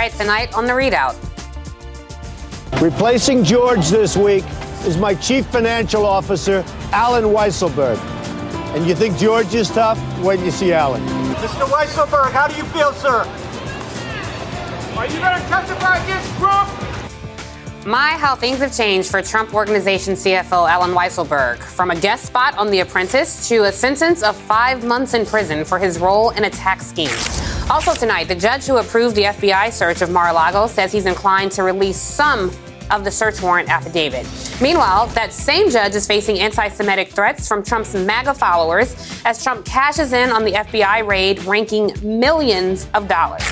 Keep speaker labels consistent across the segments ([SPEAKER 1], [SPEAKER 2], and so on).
[SPEAKER 1] Right, tonight on the ReidOut.
[SPEAKER 2] Replacing George this week is my chief financial officer, Allen Weisselberg. And you think George is tough? Wait till you see Allen.
[SPEAKER 3] Mr. Weisselberg, how do you feel, sir? Are you going to testify against Trump?
[SPEAKER 1] My, how things have changed for Trump Organization CFO Allen Weisselberg. From a guest spot on The Apprentice to a sentence of five months in prison for his role in a tax scheme. Also tonight, the judge who approved the FBI search of Mar-a-Lago says he's inclined to release some of the search warrant affidavit. Meanwhile, that same judge is facing anti Semitic threats from Trump's MAGA followers as Trump cashes in on the FBI raid, ranking millions of dollars.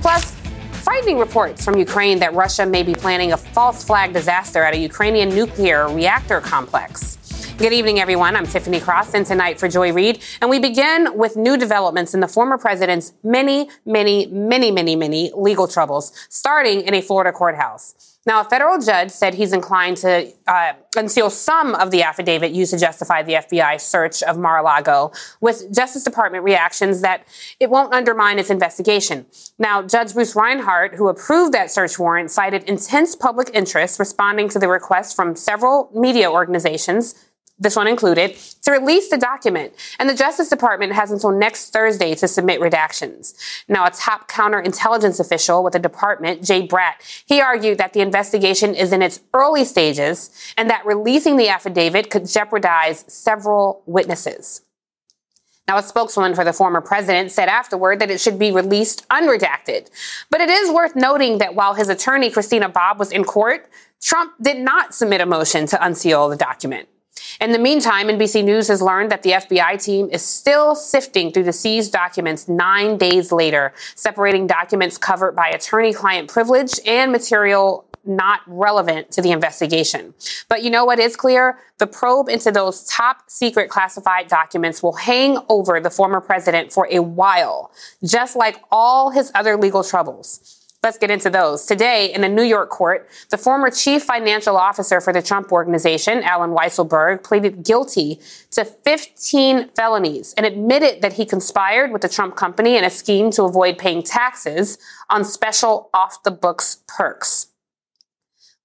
[SPEAKER 1] Plus, frightening reports from Ukraine that Russia may be planning a false flag disaster at a Ukrainian nuclear reactor complex. Good evening, everyone. I'm Tiffany Cross, and tonight for Joy Reid. And we begin with new developments in the former president's many, many, many, many, many legal troubles, starting in a Florida courthouse. Now, a federal judge said he's inclined to uh, unseal some of the affidavit used to justify the FBI search of Mar-a-Lago, with Justice Department reactions that it won't undermine its investigation. Now, Judge Bruce Reinhart, who approved that search warrant, cited intense public interest responding to the request from several media organizations this one included, to release the document. And the Justice Department has until next Thursday to submit redactions. Now, a top counterintelligence official with the department, Jay Bratt, he argued that the investigation is in its early stages and that releasing the affidavit could jeopardize several witnesses. Now, a spokeswoman for the former president said afterward that it should be released unredacted. But it is worth noting that while his attorney, Christina Bobb, was in court, Trump did not submit a motion to unseal the document. In the meantime, NBC News has learned that the FBI team is still sifting through the seized documents nine days later, separating documents covered by attorney client privilege and material not relevant to the investigation. But you know what is clear? The probe into those top secret classified documents will hang over the former president for a while, just like all his other legal troubles. Let's get into those. Today, in a New York court, the former chief financial officer for the Trump organization, Allen Weisselberg, pleaded guilty to 15 felonies and admitted that he conspired with the Trump company in a scheme to avoid paying taxes on special off the books perks.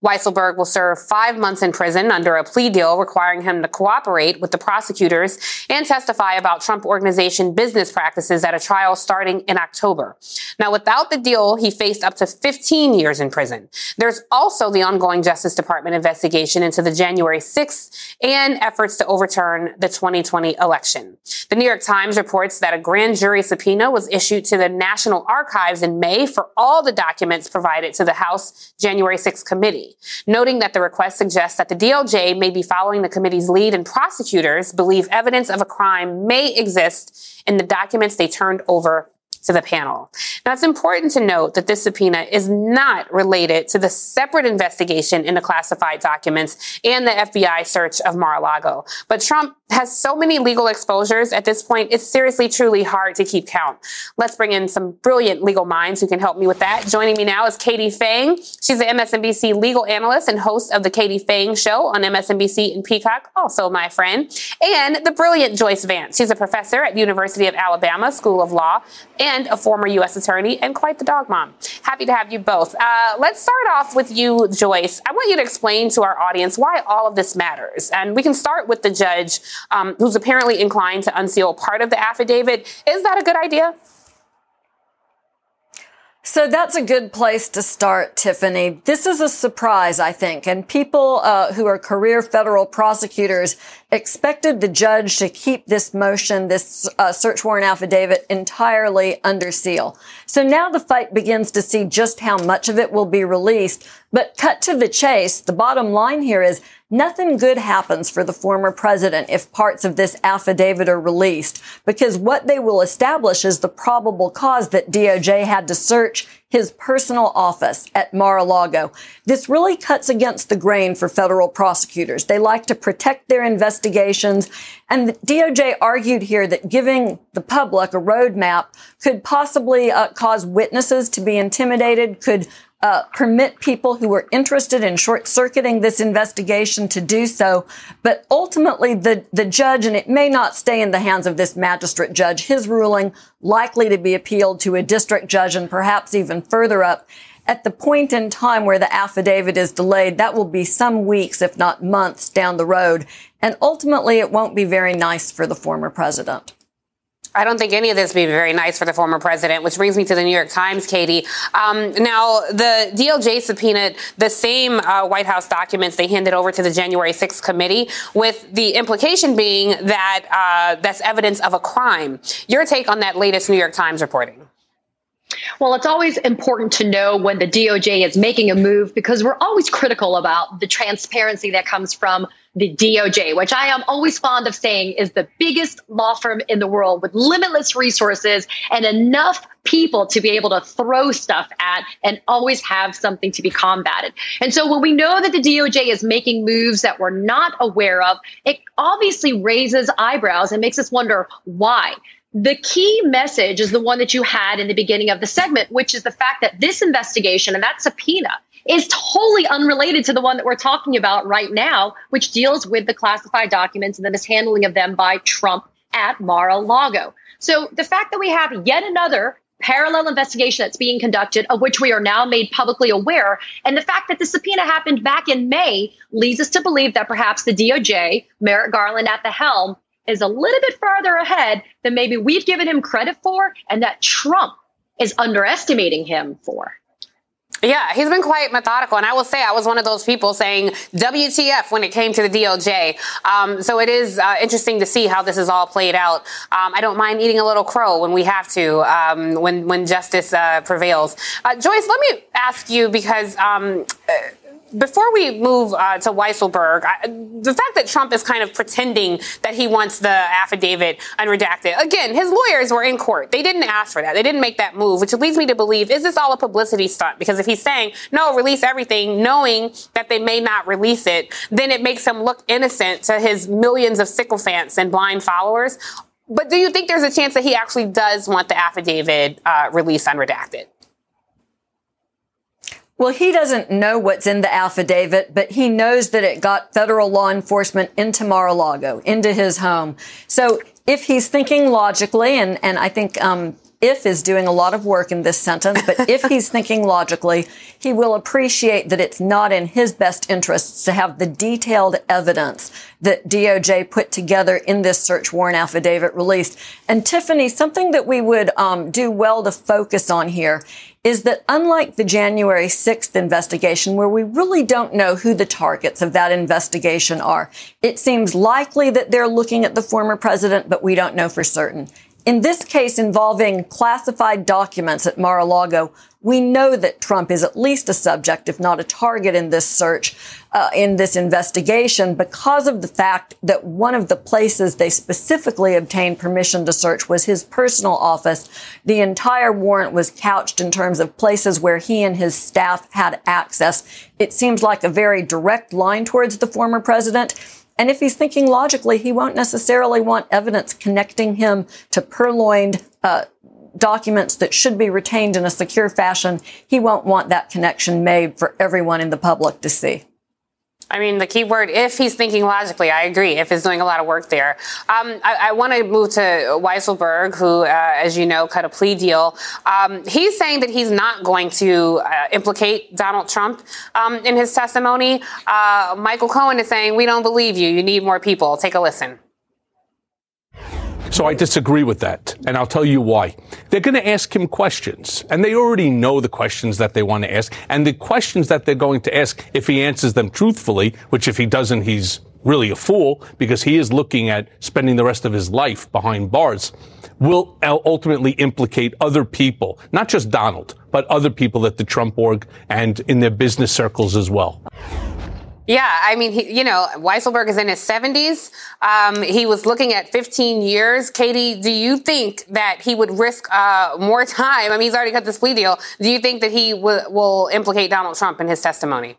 [SPEAKER 1] Weisselberg will serve five months in prison under a plea deal requiring him to cooperate with the prosecutors and testify about Trump organization business practices at a trial starting in October. Now, without the deal, he faced up to 15 years in prison. There's also the ongoing Justice Department investigation into the January 6th and efforts to overturn the 2020 election. The New York Times reports that a grand jury subpoena was issued to the National Archives in May for all the documents provided to the House January 6th committee noting that the request suggests that the DOJ may be following the committee's lead and prosecutors believe evidence of a crime may exist in the documents they turned over to the panel. Now, it's important to note that this subpoena is not related to the separate investigation into classified documents and the FBI search of Mar-a-Lago. But Trump has so many legal exposures at this point, it's seriously, truly hard to keep count. Let's bring in some brilliant legal minds who can help me with that. Joining me now is Katie Phang. She's the MSNBC legal analyst and host of the Katie Phang Show on MSNBC and Peacock, also my friend. And the brilliant Joyce Vance. She's a professor at University of Alabama School of Law and a former U.S. attorney and quite the dog mom. Happy to have you both. Uh, let's start off with you, Joyce. I want you to explain to our audience why all of this matters. And we can start with the judge um, who's apparently inclined to unseal part of the affidavit. Is that a good idea?
[SPEAKER 4] So that's a good place to start, Tiffany. This is a surprise, I think, and people uh, who are career federal prosecutors expected the judge to keep this motion, this uh, search warrant affidavit entirely under seal. So now the fight begins to see just how much of it will be released. But cut to the chase, the bottom line here is Nothing good happens for the former president if parts of this affidavit are released because what they will establish is the probable cause that DOJ had to search his personal office at Mar-a-Lago. This really cuts against the grain for federal prosecutors. They like to protect their investigations. And the DOJ argued here that giving the public a roadmap could possibly uh, cause witnesses to be intimidated, could uh, permit people who were interested in short circuiting this investigation to do so. But ultimately, the, the judge, and it may not stay in the hands of this magistrate judge, his ruling likely to be appealed to a district judge and perhaps even further up. At the point in time where the affidavit is delayed, that will be some weeks, if not months down the road. And ultimately, it won't be very nice for the former president.
[SPEAKER 1] I don't think any of this would be very nice for the former president, which brings me to the New York Times, Katie. Um, now, the DOJ subpoenaed the same uh, White House documents they handed over to the January 6th committee, with the implication being that uh, that's evidence of a crime. Your take on that latest New York Times reporting?
[SPEAKER 5] Well, it's always important to know when the DOJ is making a move because we're always critical about the transparency that comes from the DOJ, which I am always fond of saying is the biggest law firm in the world with limitless resources and enough people to be able to throw stuff at and always have something to be combated. And so when we know that the DOJ is making moves that we're not aware of, it obviously raises eyebrows and makes us wonder why. The key message is the one that you had in the beginning of the segment, which is the fact that this investigation and that subpoena is totally unrelated to the one that we're talking about right now, which deals with the classified documents and the mishandling of them by Trump at Mar-a-Lago. So the fact that we have yet another parallel investigation that's being conducted, of which we are now made publicly aware. And the fact that the subpoena happened back in May leads us to believe that perhaps the DOJ, Merrick Garland at the helm, is a little bit farther ahead than maybe we've given him credit for and that Trump is underestimating him for.
[SPEAKER 1] Yeah, he's been quite methodical. And I will say, I was one of those people saying WTF when it came to the DOJ. Um, so it is uh, interesting to see how this is all played out. Um, I don't mind eating a little crow when we have to, um, when, when justice uh, prevails. Uh, Joyce, let me ask you because um, before we move uh, to Weisselberg, I, the fact that Trump is kind of pretending that he wants the affidavit unredacted, again, his lawyers were in court. They didn't ask for that. They didn't make that move, which leads me to believe, is this all a publicity stunt? Because if he's saying, no, release everything, knowing that they may not release it, then it makes him look innocent to his millions of sycophants and blind followers. But do you think there's a chance that he actually does want the affidavit uh, released unredacted?
[SPEAKER 4] Well, he doesn't know what's in the affidavit, but he knows that it got federal law enforcement into Mar-a-Lago, into his home. So if he's thinking logically, and, and I think um, if is doing a lot of work in this sentence, but if he's thinking logically, he will appreciate that it's not in his best interests to have the detailed evidence that DOJ put together in this search warrant affidavit released. And Tiffany, something that we would um, do well to focus on here is that unlike the January 6th investigation, where we really don't know who the targets of that investigation are, it seems likely that they're looking at the former president, but we don't know for certain. In this case involving classified documents at Mar-a-Lago, we know that Trump is at least a subject, if not a target in this search, uh, in this investigation, because of the fact that one of the places they specifically obtained permission to search was his personal office. The entire warrant was couched in terms of places where he and his staff had access. It seems like a very direct line towards the former president. And if he's thinking logically, he won't necessarily want evidence connecting him to purloined uh, documents that should be retained in a secure fashion. He won't want that connection made for everyone in the public to see.
[SPEAKER 1] I mean, the key word, if he's thinking logically, I agree. If he's doing a lot of work there. Um, I, I want to move to Weisselberg, who, uh, as you know, cut a plea deal. Um, he's saying that he's not going to uh, implicate Donald Trump um, in his testimony. Uh, Michael Cohen is saying, we don't believe you. You need more people. Take a listen.
[SPEAKER 6] So I disagree with that, and I'll tell you why. They're going to ask him questions, and they already know the questions that they want to ask, and the questions that they're going to ask, if he answers them truthfully, which if he doesn't, he's really a fool because he is looking at spending the rest of his life behind bars, will ultimately implicate other people, not just Donald, but other people at the Trump org and in their business circles as well.
[SPEAKER 1] Yeah, I mean, he, you know, Weisselberg is in his 70s. Um, he was looking at 15 years. Katie, do you think that he would risk uh, more time? I mean, he's already got this plea deal. Do you think that he w- will implicate Donald Trump in his testimony?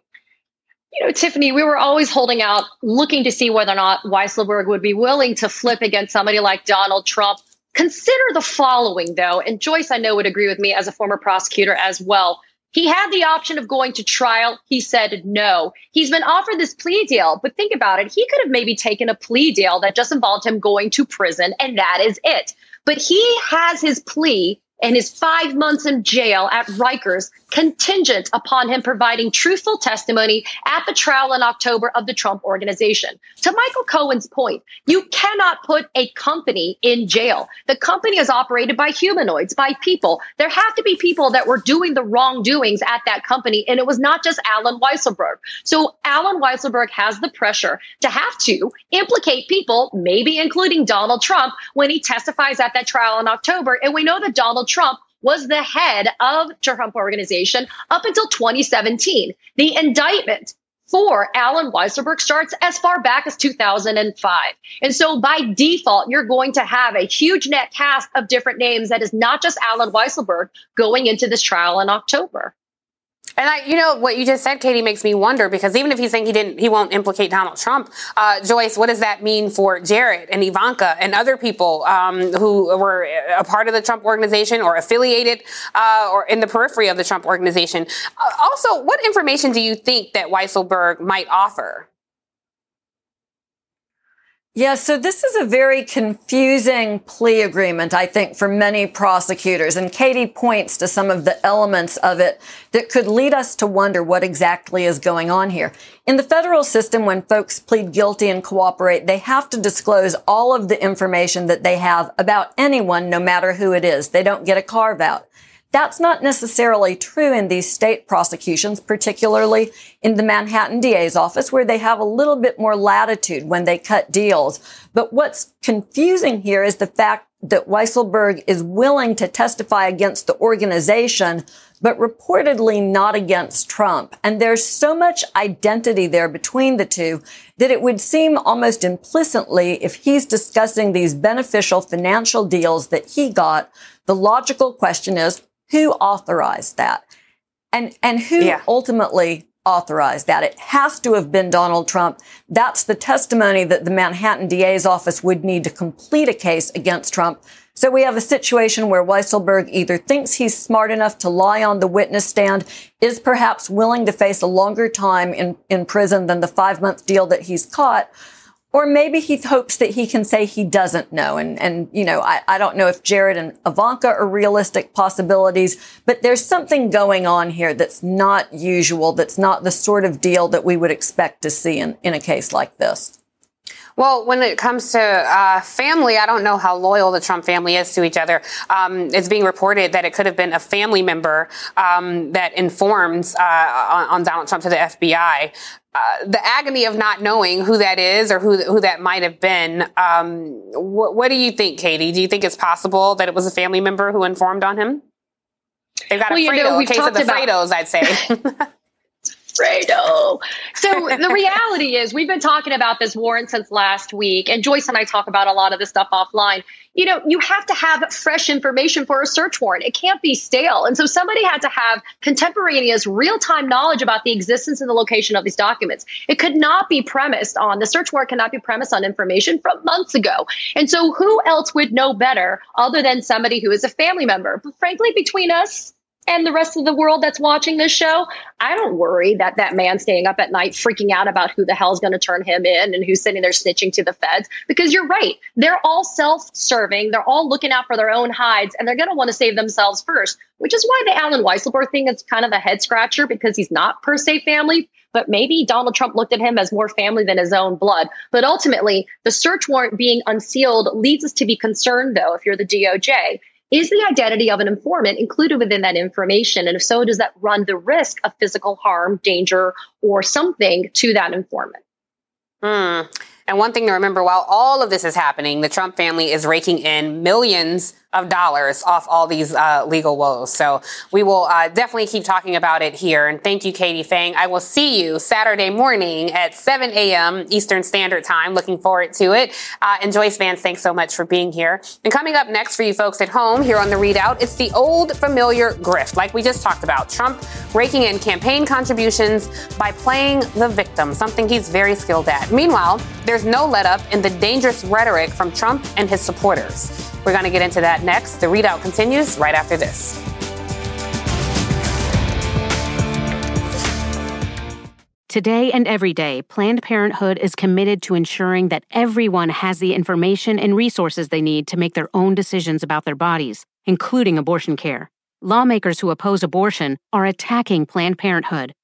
[SPEAKER 5] You know, Tiffany, we were always holding out, looking to see whether or not Weisselberg would be willing to flip against somebody like Donald Trump. Consider the following, though, and Joyce, I know, would agree with me as a former prosecutor as well. He had the option of going to trial. He said no. He's been offered this plea deal, but think about it. He could have maybe taken a plea deal that just involved him going to prison, and that is it. But he has his plea and his five months in jail at Rikers contingent upon him providing truthful testimony at the trial in October of the Trump organization. To Michael Cohen's point, you cannot put a company in jail. The company is operated by humanoids, by people. There have to be people that were doing the wrongdoings at that company, and it was not just Allen Weisselberg. So Allen Weisselberg has the pressure to have to implicate people, maybe including Donald Trump, when he testifies at that trial in October. And we know that Donald Trump was the head of Trump organization up until 2017. The indictment for Allen Weisselberg starts as far back as 2005. And so by default, you're going to have a huge net cast of different names that is not just Allen Weisselberg going into this trial in October.
[SPEAKER 1] And I, you know, what you just said, Katie, makes me wonder because even if he's saying he didn't, he won't implicate Donald Trump, uh, Joyce, what does that mean for Jared and Ivanka and other people um, who were a part of the Trump organization or affiliated uh, or in the periphery of the Trump organization? Uh, also, what information do you think that Weisselberg might offer?
[SPEAKER 4] Yeah, so this is a very confusing plea agreement, I think, for many prosecutors. And Katie points to some of the elements of it that could lead us to wonder what exactly is going on here. In the federal system, when folks plead guilty and cooperate, they have to disclose all of the information that they have about anyone, no matter who it is. They don't get a carve out. That's not necessarily true in these state prosecutions, particularly in the Manhattan DA's office, where they have a little bit more latitude when they cut deals. But what's confusing here is the fact that Weisselberg is willing to testify against the organization, but reportedly not against Trump. And there's so much identity there between the two that it would seem almost implicitly if he's discussing these beneficial financial deals that he got, the logical question is, who authorized that? And, and who yeah. ultimately authorized that? It has to have been Donald Trump. That's the testimony that the Manhattan DA's office would need to complete a case against Trump. So we have a situation where Weisselberg either thinks he's smart enough to lie on the witness stand, is perhaps willing to face a longer time in, in prison than the five month deal that he's caught, or maybe he hopes that he can say he doesn't know. And, and, you know, I, I don't know if Jared and Ivanka are realistic possibilities, but there's something going on here that's not usual, that's not the sort of deal that we would expect to see in, in a case like this.
[SPEAKER 1] Well, when it comes to uh, family, I don't know how loyal the Trump family is to each other. Um, it's being reported that it could have been a family member um, that informs uh, on, on, Donald Trump to the FBI. Uh, the agony of not knowing who that is or who who that might have been. Um, wh- what do you think, Katie? Do you think it's possible that it was a family member who informed on him? They've got well, a Fredo, you know, case of the about- Fredos, I'd say.
[SPEAKER 5] Fredo. So the reality is, we've been talking about this warrant since last week, and Joyce and I talk about a lot of this stuff offline. You know, you have to have fresh information for a search warrant. It can't be stale. And so somebody had to have contemporaneous, real time knowledge about the existence and the location of these documents. It could not be premised on the search warrant cannot be premised on information from months ago. And so who else would know better other than somebody who is a family member? But frankly, between us, and the rest of the world that's watching this show, I don't worry that that man staying up at night freaking out about who the hell's going to turn him in and who's sitting there snitching to the feds. Because you're right. They're all self serving. They're all looking out for their own hides and they're going to want to save themselves first, which is why the Allen Weisselberg thing is kind of a head scratcher because he's not per se family. But maybe Donald Trump looked at him as more family than his own blood. But ultimately, the search warrant being unsealed leads us to be concerned, though, if you're the DOJ, is the identity of an informant included within that information? And if so, does that run the risk of physical harm, danger, or something to that informant?
[SPEAKER 1] Hmm. And one thing to remember while all of this is happening, the Trump family is raking in millions of dollars off all these uh, legal woes. So we will uh, definitely keep talking about it here. And thank you, Katie Phang. I will see you Saturday morning at 7 a.m. Eastern Standard Time. Looking forward to it. Uh, and Joyce Vance, thanks so much for being here. And coming up next for you folks at home here on the ReidOut, it's the old familiar grift, like we just talked about. Trump raking in campaign contributions by playing the victim, something he's very skilled at. Meanwhile, there's no let up in the dangerous rhetoric from Trump and his supporters. We're going to get into that next. The ReidOut continues right after this.
[SPEAKER 7] Today and every day, Planned Parenthood is committed to ensuring that everyone has the information and resources they need to make their own decisions about their bodies, including abortion care. Lawmakers who oppose abortion are attacking Planned Parenthood,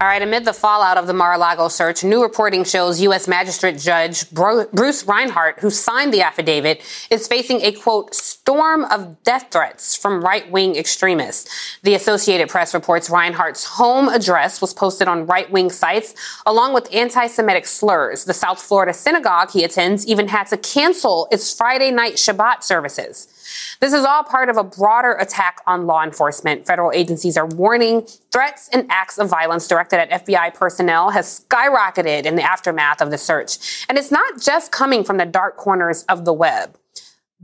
[SPEAKER 1] All right, amid the fallout of the Mar-a-Lago search, new reporting shows U.S. Magistrate Judge Bruce Reinhart, who signed the affidavit, is facing a quote storm of death threats from right-wing extremists. The Associated Press reports Reinhart's home address was posted on right-wing sites along with anti-Semitic slurs. The South Florida synagogue he attends even had to cancel its Friday night Shabbat services. This is all part of a broader attack on law enforcement. Federal agencies are warning threats and acts of violence directed at FBI personnel has skyrocketed in the aftermath of the search. And it's not just coming from the dark corners of the web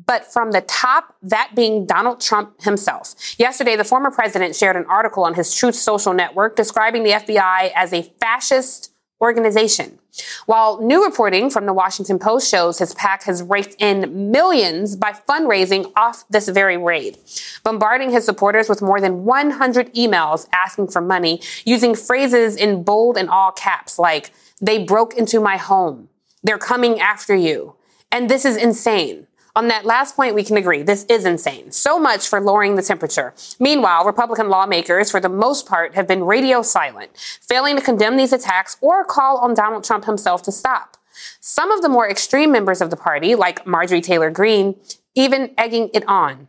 [SPEAKER 1] but from the top, that being Donald Trump himself. Yesterday, the former president shared an article on his Truth Social network describing the FBI as a fascist organization. While new reporting from the Washington Post shows his PAC has raked in millions by fundraising off this very raid, bombarding his supporters with more than 100 emails asking for money, using phrases in bold and all caps like, they broke into my home. They're coming after you. And this is insane. On that last point, we can agree. This is insane. So much for lowering the temperature. Meanwhile, Republican lawmakers, for the most part, have been radio silent, failing to condemn these attacks or call on Donald Trump himself to stop. Some of the more extreme members of the party, like Marjorie Taylor Greene, even egging it on.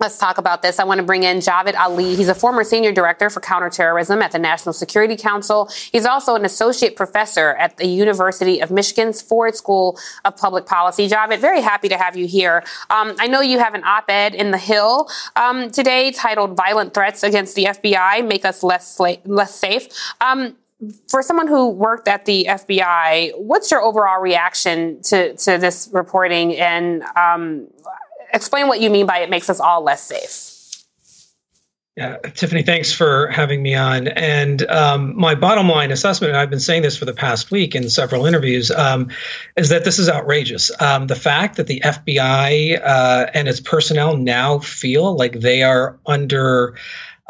[SPEAKER 1] Let's talk about this. I want to bring in Javed Ali. He's a former senior director for counterterrorism at the National Security Council. He's also an associate professor at the University of Michigan's Ford School of Public Policy. Javed, very happy to have you here. Um, I know you have an op-ed in The Hill um, today titled "Violent Threats Against the FBI Make Us Less Sla- Less Safe." Um, for someone who worked at the FBI, what's your overall reaction to, to this reporting and um, explain what you mean by it makes us all less safe.
[SPEAKER 8] Yeah, Tiffany, thanks for having me on. And um, my bottom line assessment, and I've been saying this for the past week in several interviews, um, is that this is outrageous. Um, the fact that the FBI uh, and its personnel now feel like they are under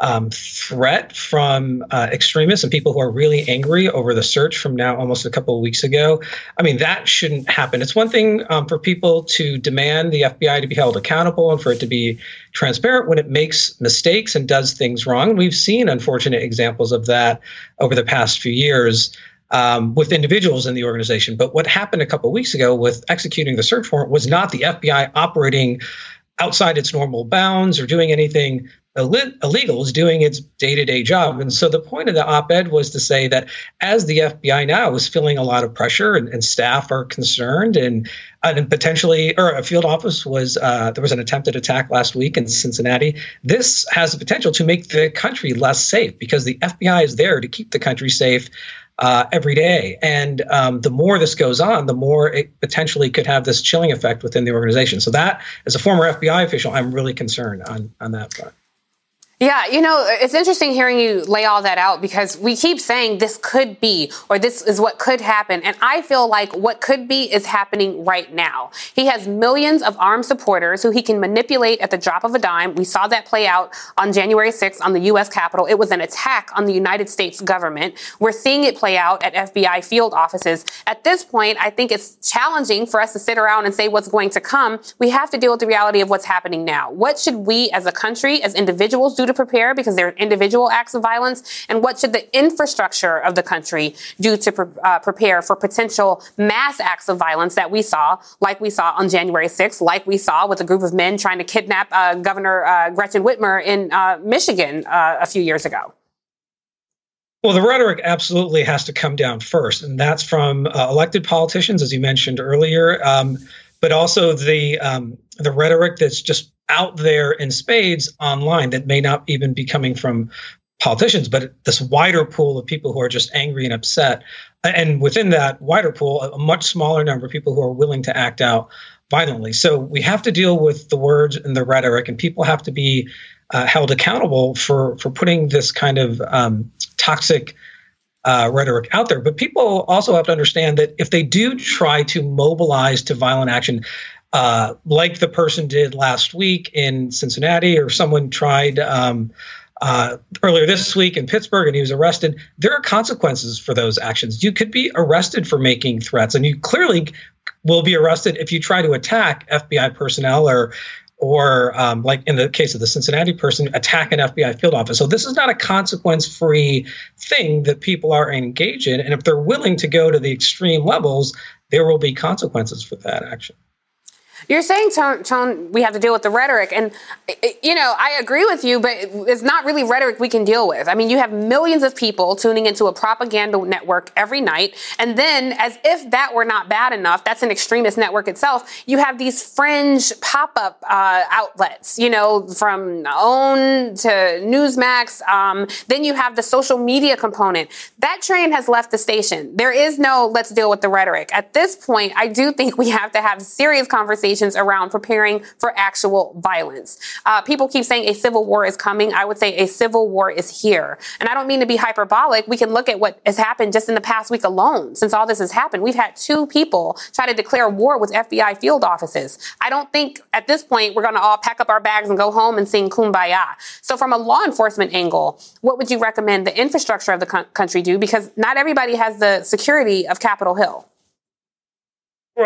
[SPEAKER 8] um, threat from uh, extremists and people who are really angry over the search from now almost a couple of weeks ago. I mean, that shouldn't happen. It's one thing um, for people to demand the FBI to be held accountable and for it to be transparent when it makes mistakes and does things wrong. We've seen unfortunate examples of that over the past few years. Um, with individuals in the organization. But what happened a couple of weeks ago with executing the search warrant was not the FBI operating outside its normal bounds or doing anything illegal is doing its day-to-day job. And so the point of the op-ed was to say that as the fbi now is feeling a lot of pressure and, and staff are concerned and and potentially or a field office was uh, there was an attempted attack last week in cincinnati this has the potential to make the country less safe because the fbi is there to keep the country safe uh, every day. And um, the more this goes on, the more it potentially could have this chilling effect within the organization. So that, as a former FBI official, I'm really concerned on on that front.
[SPEAKER 1] Yeah, you know, it's interesting hearing you lay all that out because we keep saying this could be or this is what could happen. And I feel like what could be is happening right now. He has millions of armed supporters who he can manipulate at the drop of a dime. We saw that play out on January 6th on the U.S. Capitol. It was an attack on the United States government. We're seeing it play out at FBI field offices. At this point, I think it's challenging for us to sit around and say what's going to come. We have to deal with the reality of what's happening now. What should we as a country, as individuals do to prepare because they're individual acts of violence? And what should the infrastructure of the country do to pre- uh, prepare for potential mass acts of violence that we saw, like we saw on January 6th, like we saw with a group of men trying to kidnap uh, Governor uh, Gretchen Whitmer in uh, Michigan uh, a few years ago?
[SPEAKER 8] Well, the rhetoric absolutely has to come down first, and that's from uh, elected politicians, as you mentioned earlier, um, but also the um, the rhetoric that's just out there in spades online that may not even be coming from politicians, but this wider pool of people who are just angry and upset. And within that wider pool, a much smaller number of people who are willing to act out violently. So we have to deal with the words and the rhetoric, and people have to be uh, held accountable for for putting this kind of um, toxic uh, rhetoric out there. But people also have to understand that if they do try to mobilize to violent action, uh, like the person did last week in Cincinnati, or someone tried um, uh, earlier this week in Pittsburgh and he was arrested, there are consequences for those actions. You could be arrested for making threats, and you clearly will be arrested if you try to attack FBI personnel or or um, like in the case of the Cincinnati person, attack an FBI field office. So this is not a consequence-free thing that people are engaged in, and if they're willing to go to the extreme levels, there will be consequences for that action.
[SPEAKER 1] You're saying, Tone, Tone, we have to deal with the rhetoric. And, you know, I agree with you, but it's not really rhetoric we can deal with. I mean, you have millions of people tuning into a propaganda network every night. And then, as if that were not bad enough, that's an extremist network itself, you have these fringe pop up uh, outlets, you know, from OAN to Newsmax. Um, then you have the social media component. That train has left the station. There is no let's deal with the rhetoric. At this point, I do think we have to have serious conversations conversations around preparing for actual violence. Uh, people keep saying a civil war is coming. I would say a civil war is here. And I don't mean to be hyperbolic. We can look at what has happened just in the past week alone since all this has happened. We've had two people try to declare war with FBI field offices. I don't think at this point we're going to all pack up our bags and go home and sing kumbaya. So from a law enforcement angle, what would you recommend the infrastructure of the country do? Because not everybody has the security of Capitol Hill.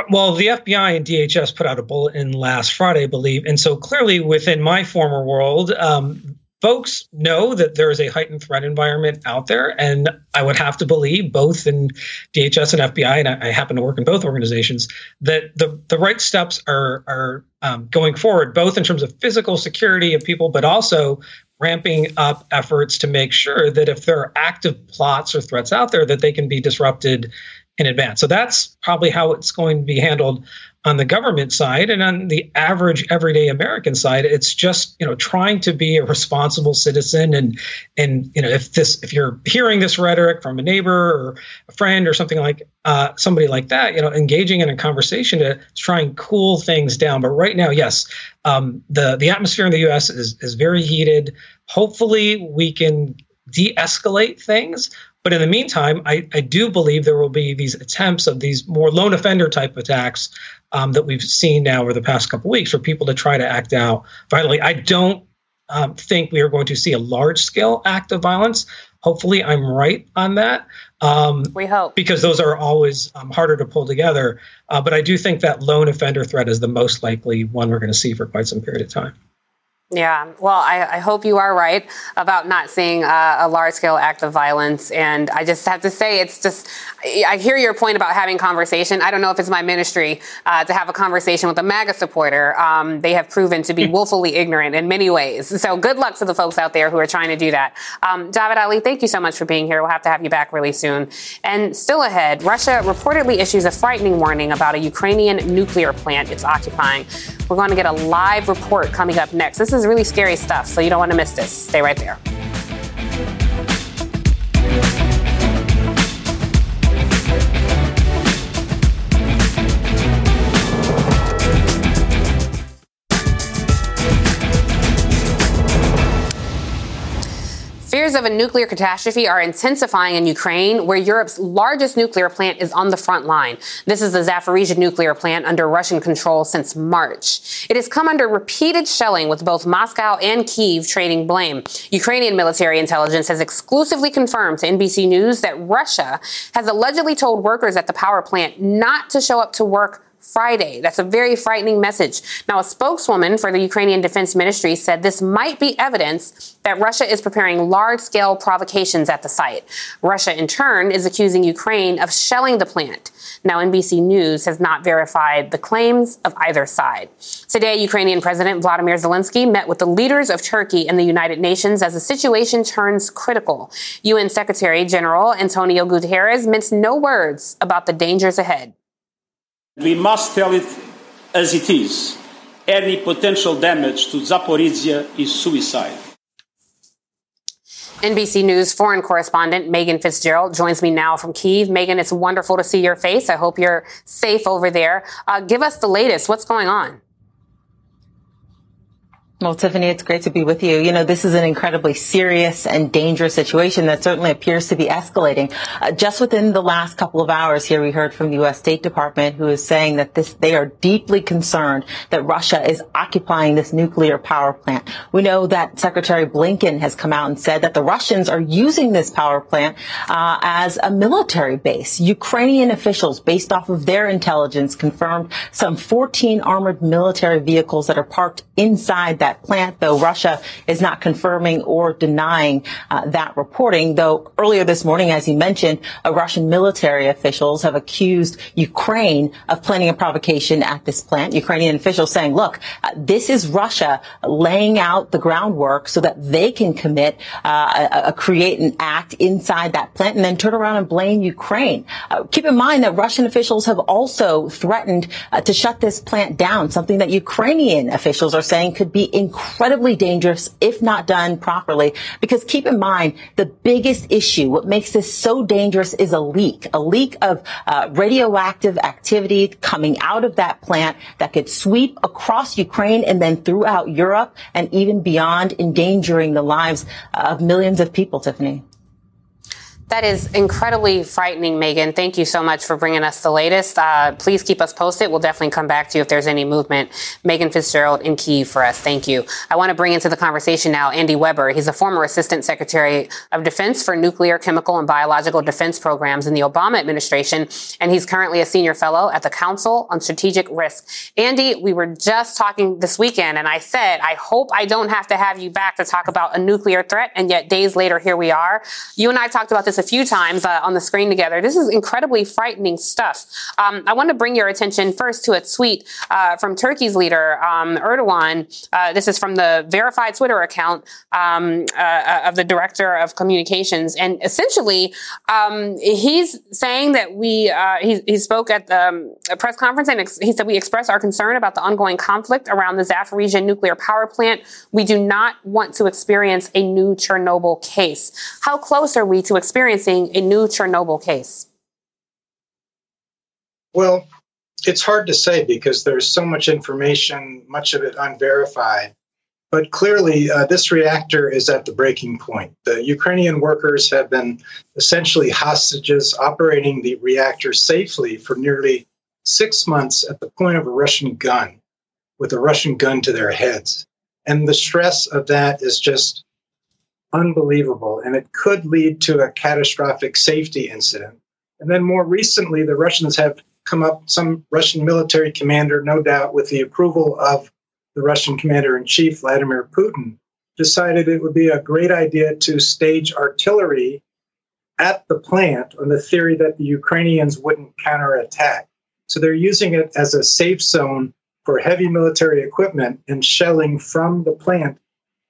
[SPEAKER 8] Well, the FBI and DHS put out a bulletin last Friday, I believe. And so clearly within my former world, um, folks know that there is a heightened threat environment out there. And I would have to believe, both in DHS and FBI, and I, I happen to work in both organizations, that the, the right steps are, are um, going forward, both in terms of physical security of people, but also ramping up efforts to make sure that if there are active plots or threats out there, that they can be disrupted in advance. So that's probably how it's going to be handled on the government side and on the average everyday American side. It's just, you know, trying to be a responsible citizen and and you know, if this if you're hearing this rhetoric from a neighbor or a friend or something like uh, somebody like that, you know, engaging in a conversation to, try and cool things down. But right now, yes, um, the the atmosphere in the U.S. is is very heated. Hopefully, we can de-escalate things but in the meantime, I, I do believe there will be these attempts of these more lone offender type attacks um, that we've seen now over the past couple weeks for people to try to act out violently. I don't um, think we are going to see a large scale act of violence. Hopefully, I'm right on that.
[SPEAKER 1] Um, we hope.
[SPEAKER 8] Because those are always um, harder to pull together. Uh, but I do think that lone offender threat is the most likely one we're going to see for quite some period of time.
[SPEAKER 1] Yeah, well, I, I, hope you are right about not seeing uh, a large scale act of violence. And I just have to say, it's just, I hear your point about having conversation. I don't know if it's my ministry uh, to have a conversation with a MAGA supporter. Um, they have proven to be woefully ignorant in many ways. So good luck to the folks out there who are trying to do that. Um, Javed Ali, thank you so much for being here. We'll have to have you back really soon. And still ahead, Russia reportedly issues a frightening warning about a Ukrainian nuclear plant it's occupying. We're going to get a live report coming up next. This is really scary stuff, so you don't want to miss this. Stay right there. Fears of a nuclear catastrophe are intensifying in Ukraine, where Europe's largest nuclear plant is on the front line. This is the Zaporizhia nuclear plant under Russian control since March. It has come under repeated shelling with both Moscow and Kiev trading blame. Ukrainian military intelligence has exclusively confirmed to NBC News that Russia has allegedly told workers at the power plant not to show up to work Friday. That's a very frightening message. Now, a spokeswoman for the Ukrainian Defense Ministry said this might be evidence that Russia is preparing large scale provocations at the site. Russia, in turn, is accusing Ukraine of shelling the plant. Now, NBC News has not verified the claims of either side. Today, Ukrainian President Vladimir Zelensky met with the leaders of Turkey and the United Nations as the situation turns critical. UN Secretary General Antonio Guterres minced no words about the dangers ahead.
[SPEAKER 9] We must tell it as it is. Any potential damage to Zaporizhia is suicide.
[SPEAKER 1] NBC News foreign correspondent Megan Fitzgerald joins me now from Kiev. Megan, it's wonderful to see your face. I hope you're safe over there. Uh, give us the latest. What's going on?
[SPEAKER 10] Well, Tiffany, it's great to be with you. You know, this is an incredibly serious and dangerous situation that certainly appears to be escalating. Uh, just within the last couple of hours here, we heard from the U.S. State Department who is saying that this, they are deeply concerned that Russia is occupying this nuclear power plant. We know that Secretary Blinken has come out and said that the Russians are using this power plant uh, as a military base. Ukrainian officials, based off of their intelligence, confirmed some 14 armored military vehicles that are parked inside that plant, though Russia is not confirming or denying uh, that reporting. Though earlier this morning, as you mentioned, uh, Russian military officials have accused Ukraine of planning a provocation at this plant. Ukrainian officials saying, look, uh, this is Russia laying out the groundwork so that they can commit, uh, a, a create an act inside that plant and then turn around and blame Ukraine. Uh, keep in mind that Russian officials have also threatened uh, to shut this plant down, something that Ukrainian officials are saying could be incredibly dangerous if not done properly. Because keep in mind, the biggest issue, what makes this so dangerous is a leak, a leak of uh, radioactive activity coming out of that plant that could sweep across Ukraine and then throughout Europe and even beyond, endangering the lives of millions of people, Tiffany.
[SPEAKER 1] That is incredibly frightening, Megan. Thank you so much for bringing us the latest. Uh, please keep us posted. We'll definitely come back to you if there's any movement. Megan Fitzgerald in Kiev for us. Thank you. I want to bring into the conversation now Andy Weber. He's a former Assistant Secretary of Defense for Nuclear, Chemical, and Biological Defense Programs in the Obama administration, and he's currently a senior fellow at the Council on Strategic Risk. Andy, we were just talking this weekend, and I said, I hope I don't have to have you back to talk about a nuclear threat, and yet days later, here we are. You and I talked about this this a few times uh, on the screen together. This is incredibly frightening stuff. Um, I want to bring your attention first to a tweet uh, from Turkey's leader, um, Erdogan. Uh, this is from the verified Twitter account um, uh, of the director of communications. And essentially, um, he's saying that we, uh, he, he, spoke at the um, press conference and ex- he said, we express our concern about the ongoing conflict around the Zaporizhia nuclear power plant. We do not want to experience a new Chernobyl case. How close are we to experiencing experiencing a new Chernobyl case?
[SPEAKER 11] Well, it's hard to say because there's so much information, much of it unverified. But clearly, uh, this reactor is at the breaking point. The Ukrainian workers have been essentially hostages operating the reactor safely for nearly six months at the point of a Russian gun, with a Russian gun to their heads. And the stress of that is just unbelievable, and it could lead to a catastrophic safety incident. And then more recently, the Russians have come up, some Russian military commander, no doubt with the approval of the Russian commander in chief, Vladimir Putin, decided it would be a great idea to stage artillery at the plant on the theory that the Ukrainians wouldn't counterattack. So they're using it as a safe zone for heavy military equipment and shelling from the plant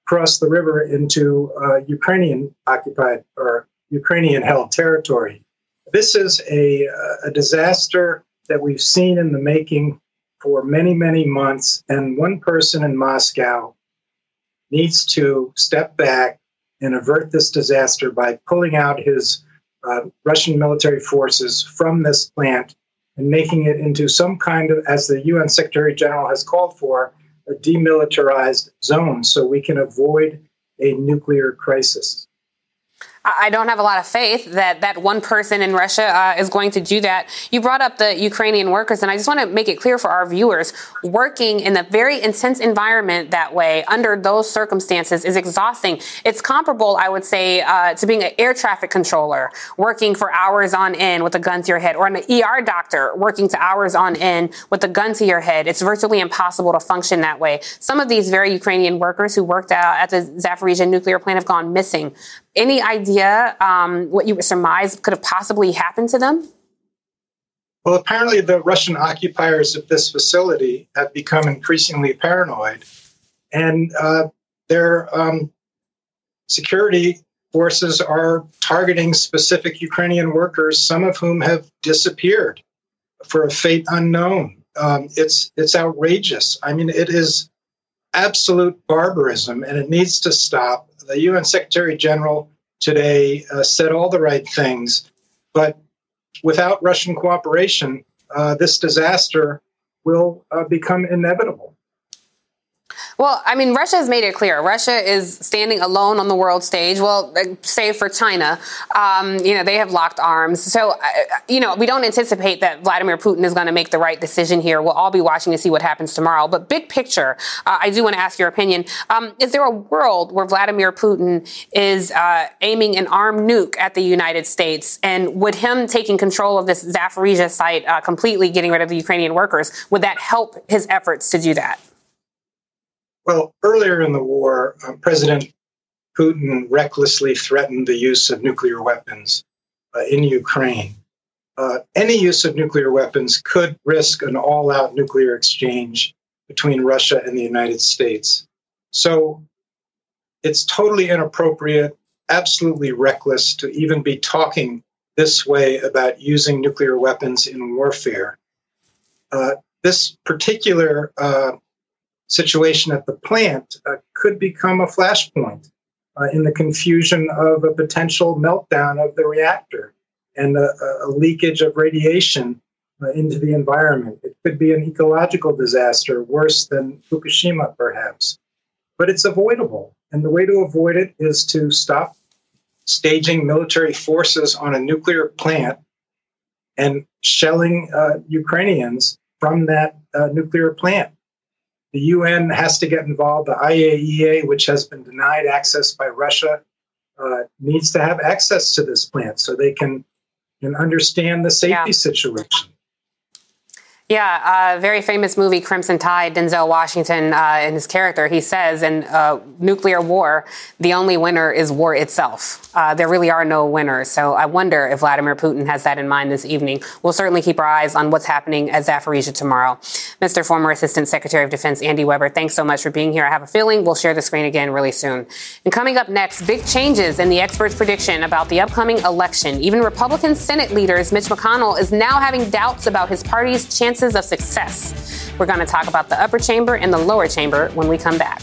[SPEAKER 11] cross the river into uh, Ukrainian occupied or Ukrainian held territory. This is a, a disaster that we've seen in the making for many, many months. And one person in Moscow needs to step back and avert this disaster by pulling out his uh, Russian military forces from this plant and making it into some kind of, as the UN Secretary General has called for, a demilitarized zone so we can avoid a nuclear crisis.
[SPEAKER 1] I don't have a lot of faith that that one person in Russia uh, is going to do that. You brought up the Ukrainian workers, and I just want to make it clear for our viewers working in a very intense environment that way under those circumstances is exhausting. It's comparable, I would say, uh, to being an air traffic controller working for hours on end with a gun to your head, or an ER doctor working to hours on end with a gun to your head. It's virtually impossible to function that way. Some of these very Ukrainian workers who worked out at the Zaporizhia nuclear plant have gone missing. Any idea um, what you would surmise could have possibly happened to them?
[SPEAKER 11] Well, apparently, the Russian occupiers of this facility have become increasingly paranoid, and uh, their um, security forces are targeting specific Ukrainian workers, some of whom have disappeared for a fate unknown. Um, it's it's outrageous. I mean, it is absolute barbarism, and it needs to stop. The UN Secretary General today uh, said all the right things, but without Russian cooperation, uh, this disaster will uh, become inevitable.
[SPEAKER 1] Well, I mean, Russia has made it clear. Russia is standing alone on the world stage. Well, save for China, um, you know, they have locked arms. So, uh, you know, we don't anticipate that Vladimir Putin is going to make the right decision here. We'll all be watching to see what happens tomorrow. But big picture, uh, I do want to ask your opinion. Um, is there a world where Vladimir Putin is uh, aiming an armed nuke at the United States? And would him taking control of this Zaporizhia site, uh, completely getting rid of the Ukrainian workers, would that help his efforts to do that?
[SPEAKER 11] Well, earlier in the war, uh, President Putin recklessly threatened the use of nuclear weapons uh, in Ukraine. Uh, any use of nuclear weapons could risk an all out nuclear exchange between Russia and the United States. So it's totally inappropriate, absolutely reckless to even be talking this way about using nuclear weapons in warfare. Uh, this particular uh, situation at the plant uh, could become a flashpoint uh, in the confusion of a potential meltdown of the reactor and a, a leakage of radiation uh, into the environment. It could be an ecological disaster worse than Fukushima, perhaps. But it's avoidable. And the way to avoid it is to stop staging military forces on a nuclear plant and shelling uh, Ukrainians from that uh, nuclear plant. The UN has to get involved. The IAEA, which has been denied access by Russia, uh, needs to have access to this plant so they can, can understand the safety yeah. situation.
[SPEAKER 1] Yeah, uh, very famous movie Crimson Tide. Denzel Washington uh, his character, he says in uh, nuclear war, the only winner is war itself. Uh, there really are no winners. So I wonder if Vladimir Putin has that in mind this evening. We'll certainly keep our eyes on what's happening at Zaporizhia tomorrow. Mr. Former Assistant Secretary of Defense Andy Weber, thanks so much for being here. I have a feeling we'll share the screen again really soon. And coming up next, big changes in the experts' prediction about the upcoming election. Even Republican Senate leaders Mitch McConnell is now having doubts about his party's chances chances of success. We're going to talk about the upper chamber and the lower chamber when we come back.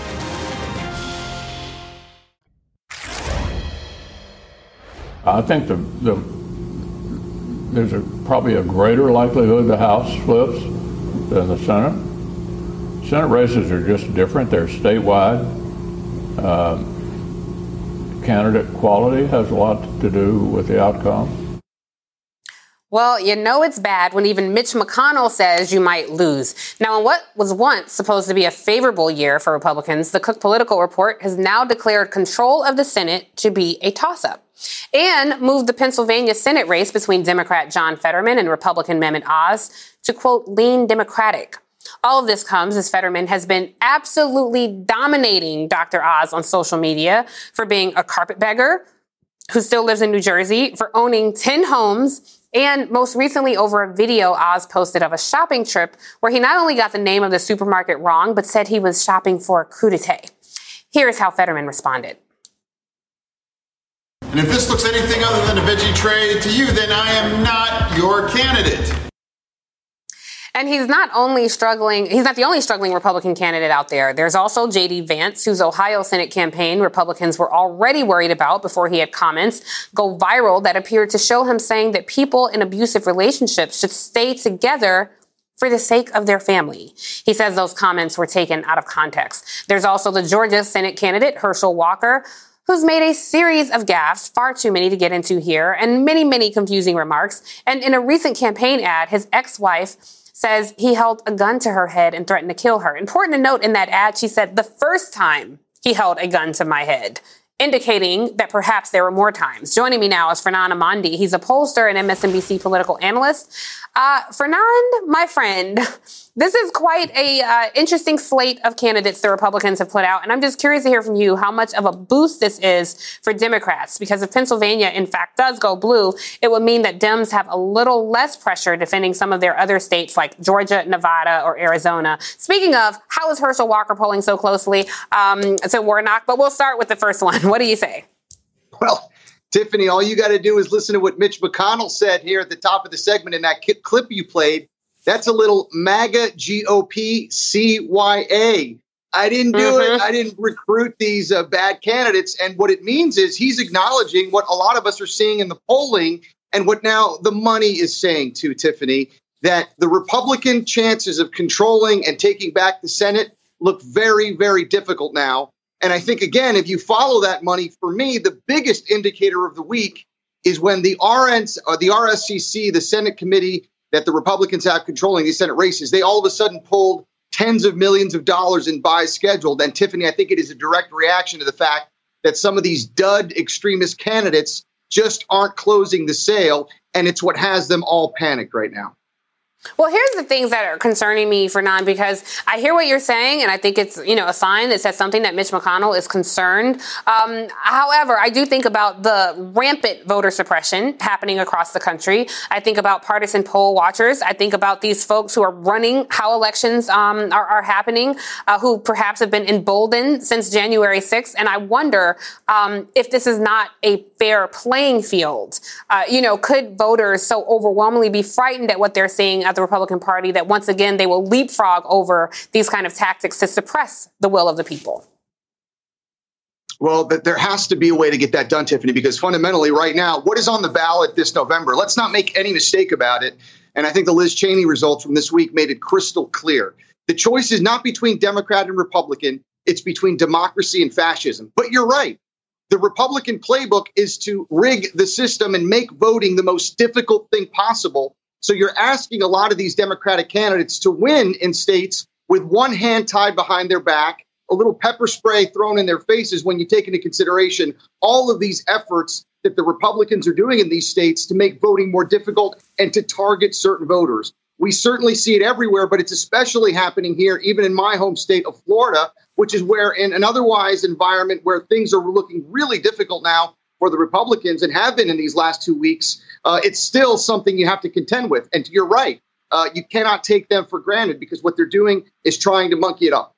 [SPEAKER 12] I think the, the there's a, probably a greater likelihood the House flips than the Senate. Senate races are just different. They're statewide. Uh, candidate quality has a lot to do with the outcome.
[SPEAKER 1] Well, you know it's bad when even Mitch McConnell says you might lose. Now, in what was once supposed to be a favorable year for Republicans, the Cook Political Report has now declared control of the Senate to be a toss up and moved the Pennsylvania Senate race between Democrat John Fetterman and Republican Mehmet Oz to quote, lean Democratic. All of this comes as Fetterman has been absolutely dominating Dr. Oz on social media for being a carpetbagger who still lives in New Jersey, for owning 10 homes and most recently, over a video Oz posted of a shopping trip where he not only got the name of the supermarket wrong, but said he was shopping for a crudité. Here's how Fetterman responded.
[SPEAKER 13] And if this looks anything other than a veggie tray to you, then I am not your candidate.
[SPEAKER 1] And he's not only struggling, he's not the only struggling Republican candidate out there. There's also J.D. Vance, whose Ohio Senate campaign Republicans were already worried about before he had comments go viral that appeared to show him saying that people in abusive relationships should stay together for the sake of their family. He says those comments were taken out of context. There's also the Georgia Senate candidate, Herschel Walker, who's made a series of gaffes, far too many to get into here, and many, many confusing remarks. And in a recent campaign ad, his ex-wife says he held a gun to her head and threatened to kill her. Important to note in that ad, she said, the first time he held a gun to my head, indicating that perhaps there were more times. Joining me now is Fernand Amandi. He's a pollster and MSNBC political analyst. Uh, Fernand, my friend, this is quite a uh, interesting slate of candidates the Republicans have put out, and I'm just curious to hear from you how much of a boost this is for Democrats. Because if Pennsylvania, in fact, does go blue, it would mean that Dems have a little less pressure defending some of their other states like Georgia, Nevada, or Arizona. Speaking of, how is Herschel Walker polling so closely um, to Warnock? But we'll start with the first one. What do you say?
[SPEAKER 14] Well, Tiffany, all you got to do is listen to what Mitch McConnell said here at the top of the segment in that clip you played. That's a little MAGA GOP CYA. I didn't do mm-hmm. it. I didn't recruit these uh, bad candidates. And what it means is he's acknowledging what a lot of us are seeing in the polling and what now the money is saying to Tiffany that the Republican chances of controlling and taking back the Senate look very, very difficult now. And I think, again, if you follow that money, for me, the biggest indicator of the week is when the RNs, or uh, the RSCC, the Senate committee that the Republicans have controlling these Senate races, they all of a sudden pulled tens of millions of dollars in buys scheduled. And Tiffany, I think it is a direct reaction to the fact that some of these dud extremist candidates just aren't closing the sale. And it's what has them all panicked right now.
[SPEAKER 1] Well, here's the things that are concerning me, for Fernand, because I hear what you're saying, and I think it's you know a sign that says something that Mitch McConnell is concerned. Um, however, I do think about the rampant voter suppression happening across the country. I think about partisan poll watchers. I think about these folks who are running how elections um, are, are, happening, uh, who perhaps have been emboldened since January 6th, and I wonder um, if this is not a fair playing field. Uh, you know, could voters so overwhelmingly be frightened at what they're seeing? The Republican Party that once again they will leapfrog over these kind of tactics to suppress the will of the people?
[SPEAKER 14] Well, there has to be a way to get that done, Tiffany, because fundamentally, right now, what is on the ballot this November? Let's not make any mistake about it. And I think the Liz Cheney results from this week made it crystal clear. The choice is not between Democrat and Republican, it's between democracy and fascism. But you're right. The Republican playbook is to rig the system and make voting the most difficult thing possible so you're asking a lot of these Democratic candidates to win in states with one hand tied behind their back, a little pepper spray thrown in their faces when you take into consideration all of these efforts that the Republicans are doing in these states to make voting more difficult and to target certain voters. We certainly see it everywhere, but it's especially happening here, even in my home state of Florida, which is where, in an otherwise environment where things are looking really difficult now for the Republicans and have been in these last two weeks, uh, it's still something you have to contend with. And you're right. Uh, you cannot take them for granted because what they're doing is trying to monkey it up.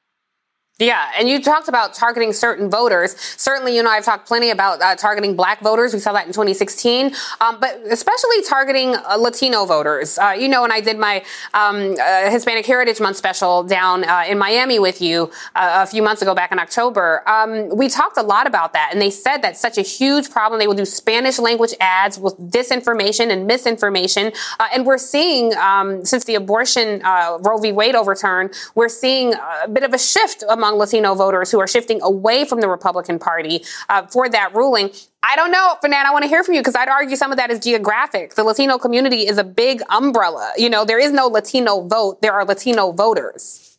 [SPEAKER 1] Yeah, and you talked about targeting certain voters. Certainly, you know, I've talked plenty about uh, targeting black voters. We saw that in 2016, um, but especially targeting uh, Latino voters. Uh, you know, when I did my um, uh, Hispanic Heritage Month special down uh, in Miami with you uh, a few months ago, back in October, um, we talked a lot about that. And they said that's such a huge problem. They will do Spanish language ads with disinformation and misinformation. and we're seeing, um, since the abortion Roe v. Wade overturn, we're seeing a bit of a shift among among Latino voters who are shifting away from the Republican Party uh, for that ruling. I don't know, Fernand. I want to hear from you because I'd argue some of that is geographic. The Latino community is a big umbrella. You know, there is no Latino vote. There are Latino voters.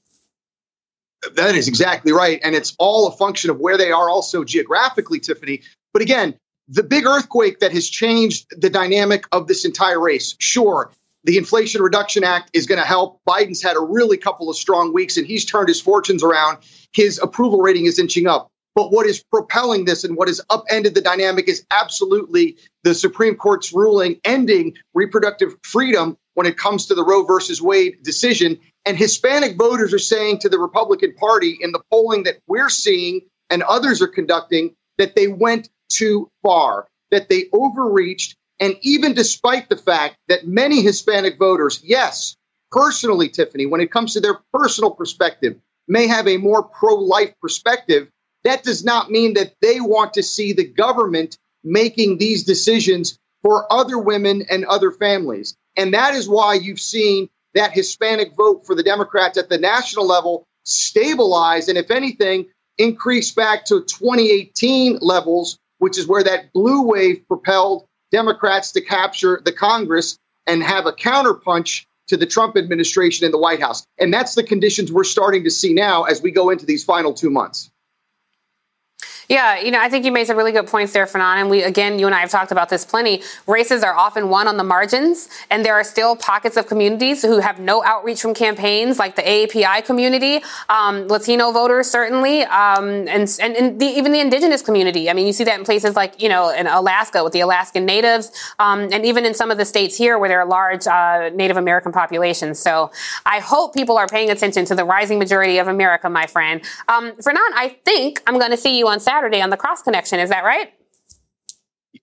[SPEAKER 14] That is exactly right. And it's all a function of where they are also geographically, Tiffany. But again, the big earthquake that has changed the dynamic of this entire race, sure, the Inflation Reduction Act is going to help. Biden's had a really couple of strong weeks and he's turned his fortunes around. His approval rating is inching up. But what is propelling this and what has upended the dynamic is absolutely the Supreme Court's ruling ending reproductive freedom when it comes to the Roe versus Wade decision. And Hispanic voters are saying to the Republican Party in the polling that we're seeing and others are conducting that they went too far, that they overreached. And even despite the fact that many Hispanic voters, yes, personally, Tiffany, when it comes to their personal perspective, may have a more pro life perspective, that does not mean that they want to see the government making these decisions for other women and other families. And that is why you've seen that Hispanic vote for the Democrats at the national level stabilize and, if anything, increase back to 2018 levels, which is where that blue wave propelled Democrats to capture the Congress and have a counterpunch to the Trump administration in the White House. And that's the conditions we're starting to see now as we go into these final two months.
[SPEAKER 1] Yeah, you know, I think you made some really good points there, Fernand. And we, again, you and I have talked about this plenty. Races are often won on the margins, and there are still pockets of communities who have no outreach from campaigns, like the AAPI community, um, Latino voters certainly, um, and and, and the, even the indigenous community. I mean, you see that in places like you know in Alaska with the Alaskan Natives, um, and even in some of the states here where there are large uh, Native American populations. So I hope people are paying attention to the rising majority of America, my friend. Um, Fernand, I think I'm going to see you on Saturday. Saturday on the Cross Connection. Is that right?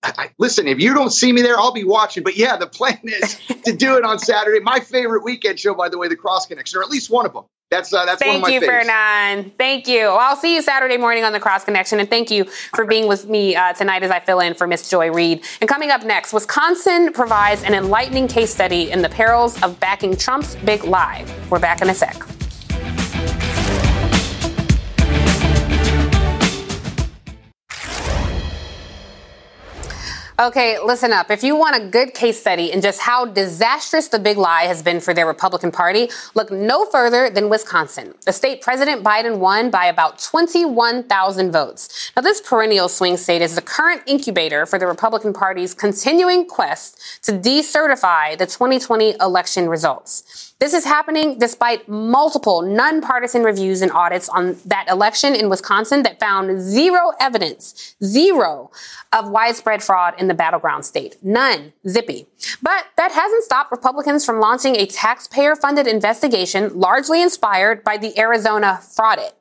[SPEAKER 14] I, listen, if you don't see me there, I'll be watching. But yeah, the plan is to do it on Saturday. My favorite weekend show, by the way, the Cross Connection, or at least one of them. That's uh, that's
[SPEAKER 1] thank
[SPEAKER 14] one
[SPEAKER 1] of
[SPEAKER 14] my
[SPEAKER 1] you, Fernand. Thank you. Well, I'll see you Saturday morning on the Cross Connection, and thank you for being with me uh, tonight as I fill in for Miss Joy Reid. And coming up next, Wisconsin provides an enlightening case study in the perils of backing Trump's big lie. We're back in a sec. Okay, listen up. If you want a good case study in just how disastrous the big lie has been for their Republican Party, look no further than Wisconsin. The state President Biden won by about 21,000 votes. Now, this perennial swing state is the current incubator for the Republican Party's continuing quest to decertify the 2020 election results. This is happening despite multiple nonpartisan reviews and audits on that election in Wisconsin that found zero evidence, zero of widespread fraud in the battleground state. None. Zippy. But that hasn't stopped Republicans from launching a taxpayer funded investigation largely inspired by the Arizona fraudit.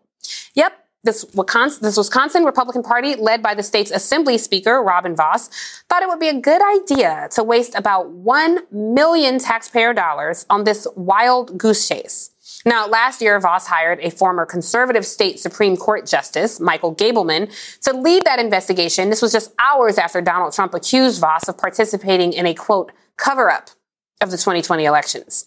[SPEAKER 1] Yep, this Wisconsin, this Wisconsin Republican Party, led by the state's Assembly Speaker, Robin Vos, thought it would be a good idea to waste about 1 million taxpayer dollars on this wild goose chase. Now, last year, Vos hired a former conservative state Supreme Court Justice, Michael Gableman, to lead that investigation. This was just hours after Donald Trump accused Vos of participating in a quote, cover up of the 2020 elections.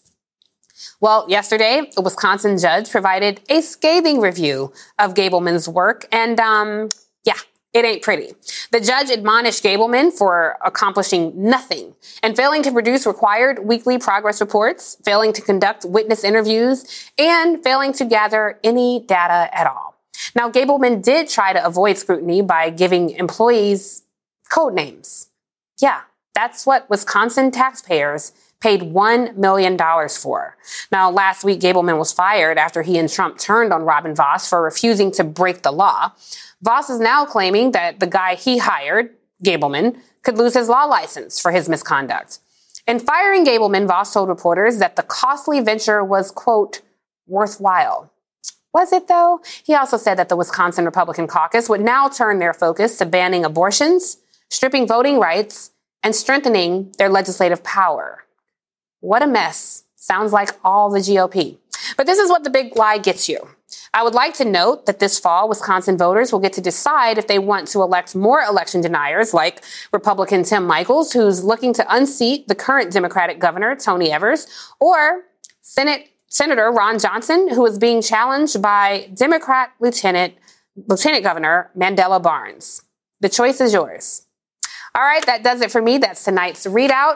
[SPEAKER 1] Well, yesterday, a Wisconsin judge provided a scathing review of Gableman's work, and um, yeah, it ain't pretty. The judge admonished Gableman for accomplishing nothing and failing to produce required weekly progress reports, failing to conduct witness interviews, and failing to gather any data at all. Now, Gableman did try to avoid scrutiny by giving employees code names. Yeah, that's what Wisconsin taxpayers paid $1 million for. Now, last week, Gableman was fired after he and Trump turned on Robin Vos for refusing to break the law. Vos is now claiming that the guy he hired, Gableman, could lose his law license for his misconduct. In firing Gableman, Vos told reporters that the costly venture was, quote, worthwhile. Was it though? He also said that the Wisconsin Republican caucus would now turn their focus to banning abortions, stripping voting rights, and strengthening their legislative power. What a mess. Sounds like all the GOP. But this is what the big lie gets you. I would like to note that this fall, Wisconsin voters will get to decide if they want to elect more election deniers like Republican Tim Michels, who's looking to unseat the current Democratic governor, Tony Evers, or Senate Senator Ron Johnson, who is being challenged by Democrat Lieutenant Lieutenant Governor Mandela Barnes. The choice is yours. All right, that does it for me. That's tonight's ReidOut.